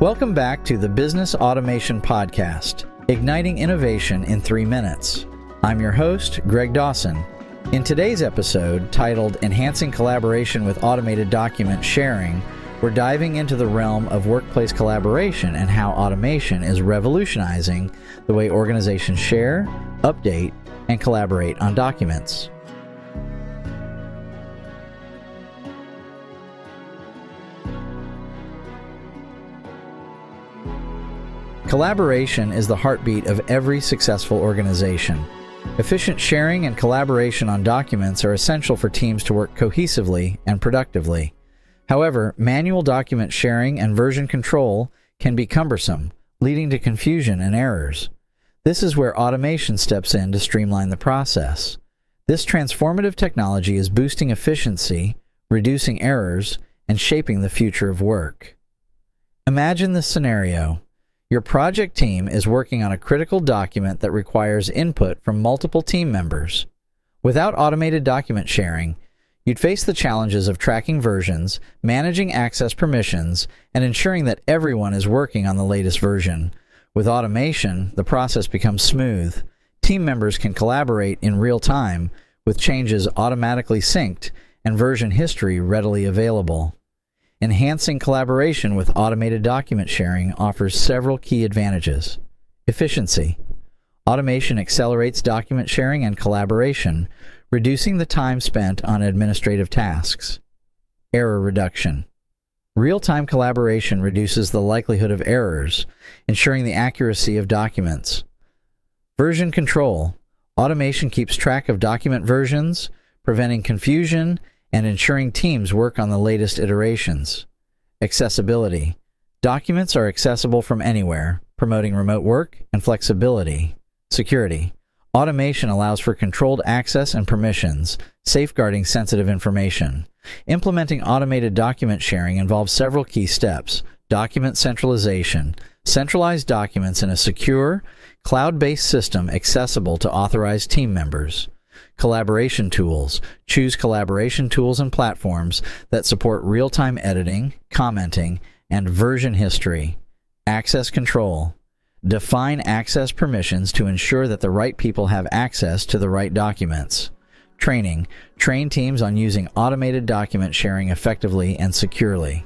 Welcome back to the Business Automation Podcast, igniting innovation in three minutes. I'm your host, Greg Dawson. In today's episode, titled Enhancing Collaboration with Automated Document Sharing, we're diving into the realm of workplace collaboration and how automation is revolutionizing the way organizations share, update, and collaborate on documents. Collaboration is the heartbeat of every successful organization. Efficient sharing and collaboration on documents are essential for teams to work cohesively and productively. However, manual document sharing and version control can be cumbersome, leading to confusion and errors. This is where automation steps in to streamline the process. This transformative technology is boosting efficiency, reducing errors, and shaping the future of work. Imagine this scenario. Your project team is working on a critical document that requires input from multiple team members. Without automated document sharing, you'd face the challenges of tracking versions, managing access permissions, and ensuring that everyone is working on the latest version. With automation, the process becomes smooth. Team members can collaborate in real time with changes automatically synced and version history readily available. Enhancing collaboration with automated document sharing offers several key advantages. Efficiency. Automation accelerates document sharing and collaboration, reducing the time spent on administrative tasks. Error reduction. Real time collaboration reduces the likelihood of errors, ensuring the accuracy of documents. Version control. Automation keeps track of document versions, preventing confusion and ensuring teams work on the latest iterations. Accessibility. Documents are accessible from anywhere, promoting remote work and flexibility. Security. Automation allows for controlled access and permissions, safeguarding sensitive information. Implementing automated document sharing involves several key steps document centralization, centralized documents in a secure, cloud based system accessible to authorized team members. Collaboration tools. Choose collaboration tools and platforms that support real time editing, commenting, and version history. Access control. Define access permissions to ensure that the right people have access to the right documents. Training. Train teams on using automated document sharing effectively and securely.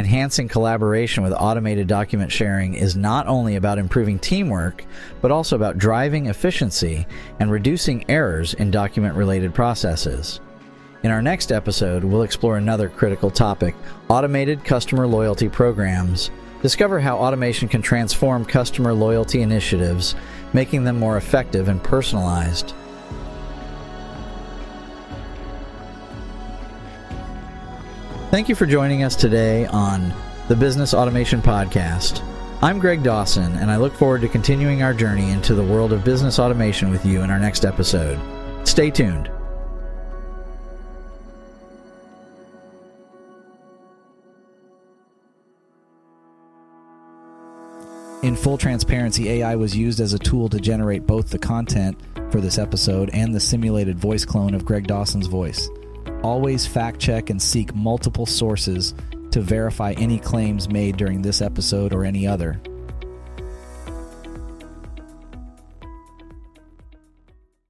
Enhancing collaboration with automated document sharing is not only about improving teamwork, but also about driving efficiency and reducing errors in document related processes. In our next episode, we'll explore another critical topic automated customer loyalty programs. Discover how automation can transform customer loyalty initiatives, making them more effective and personalized. Thank you for joining us today on the Business Automation Podcast. I'm Greg Dawson, and I look forward to continuing our journey into the world of business automation with you in our next episode. Stay tuned. In full transparency, AI was used as a tool to generate both the content for this episode and the simulated voice clone of Greg Dawson's voice. Always fact check and seek multiple sources to verify any claims made during this episode or any other.